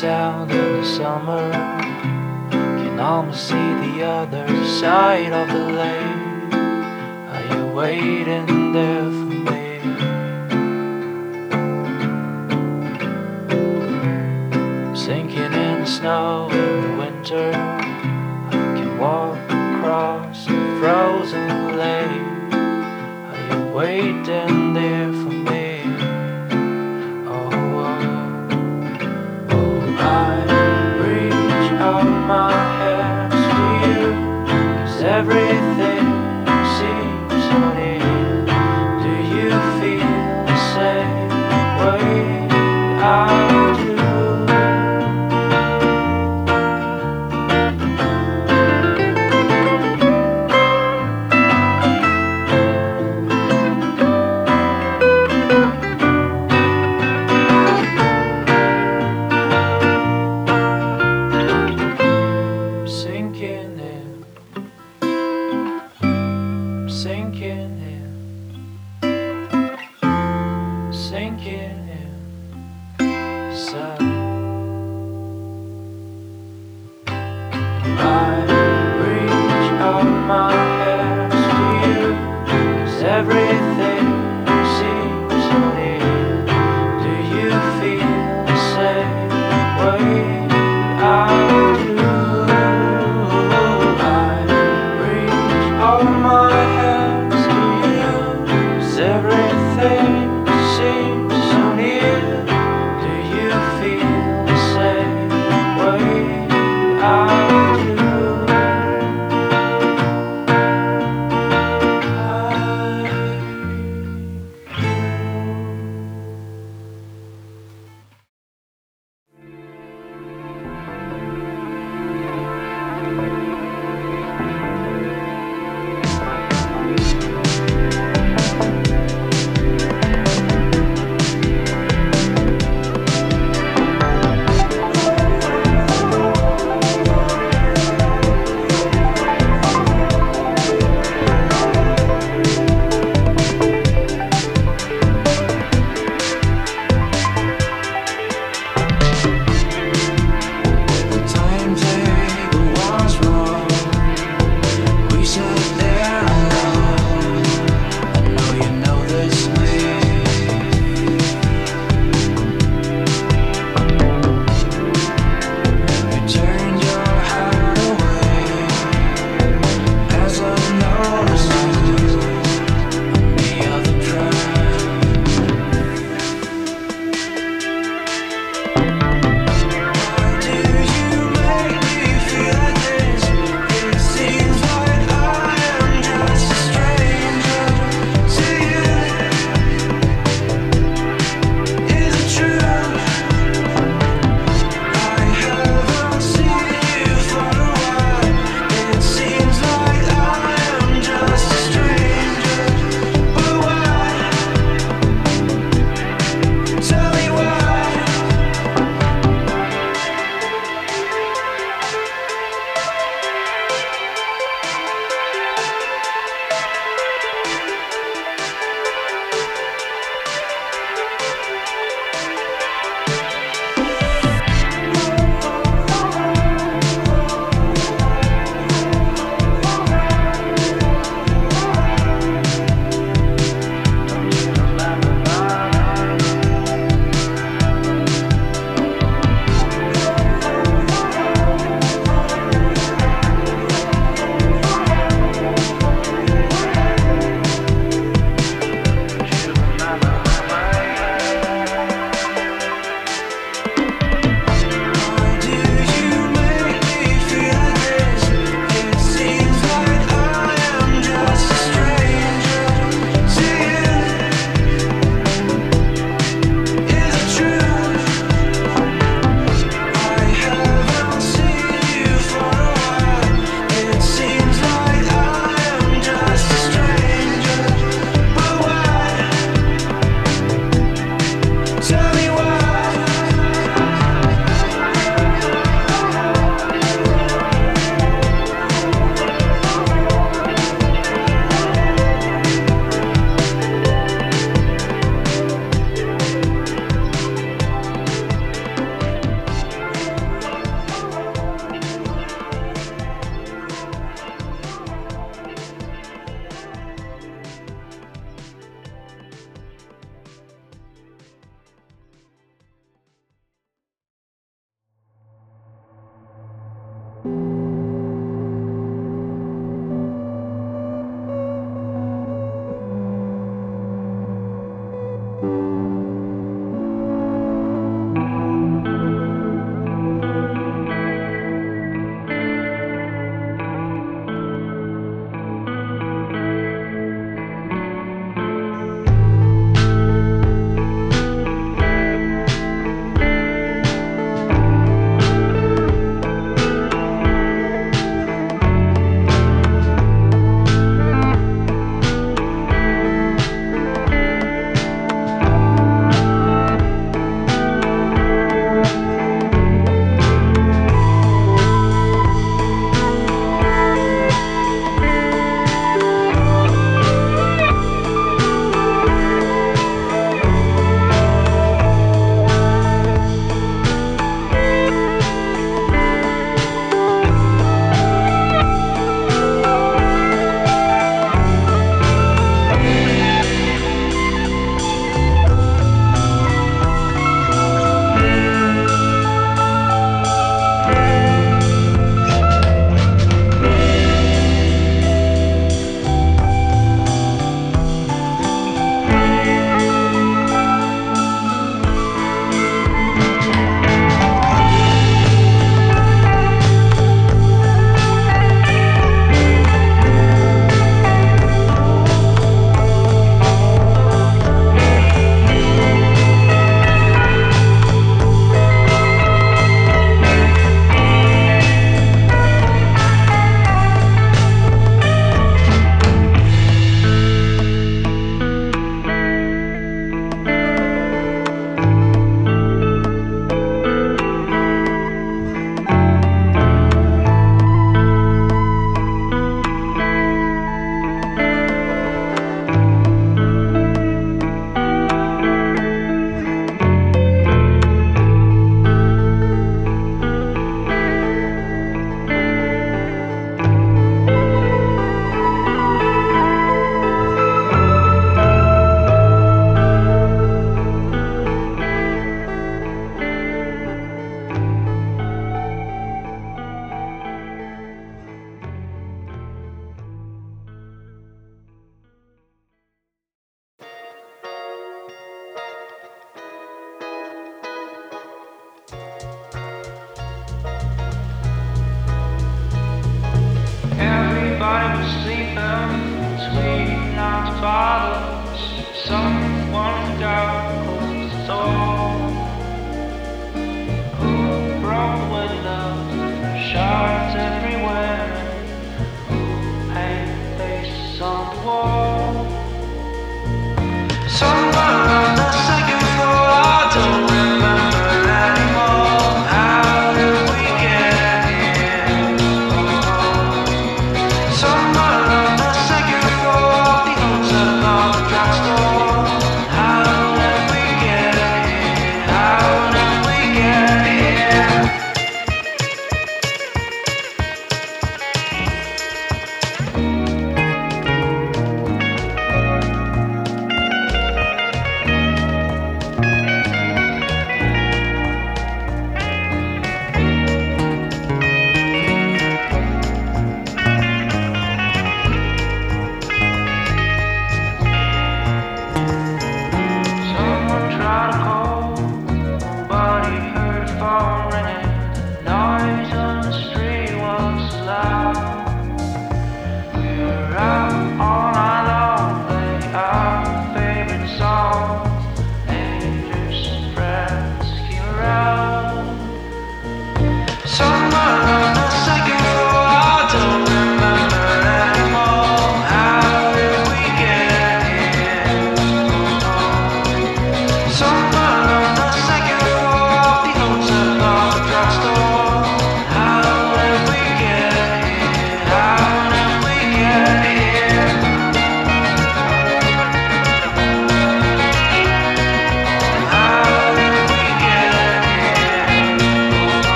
sound of the summer. Can almost see the other side of the lake. Are you waiting there for me? Sinking in the snow in the winter. way out. sinking inside. I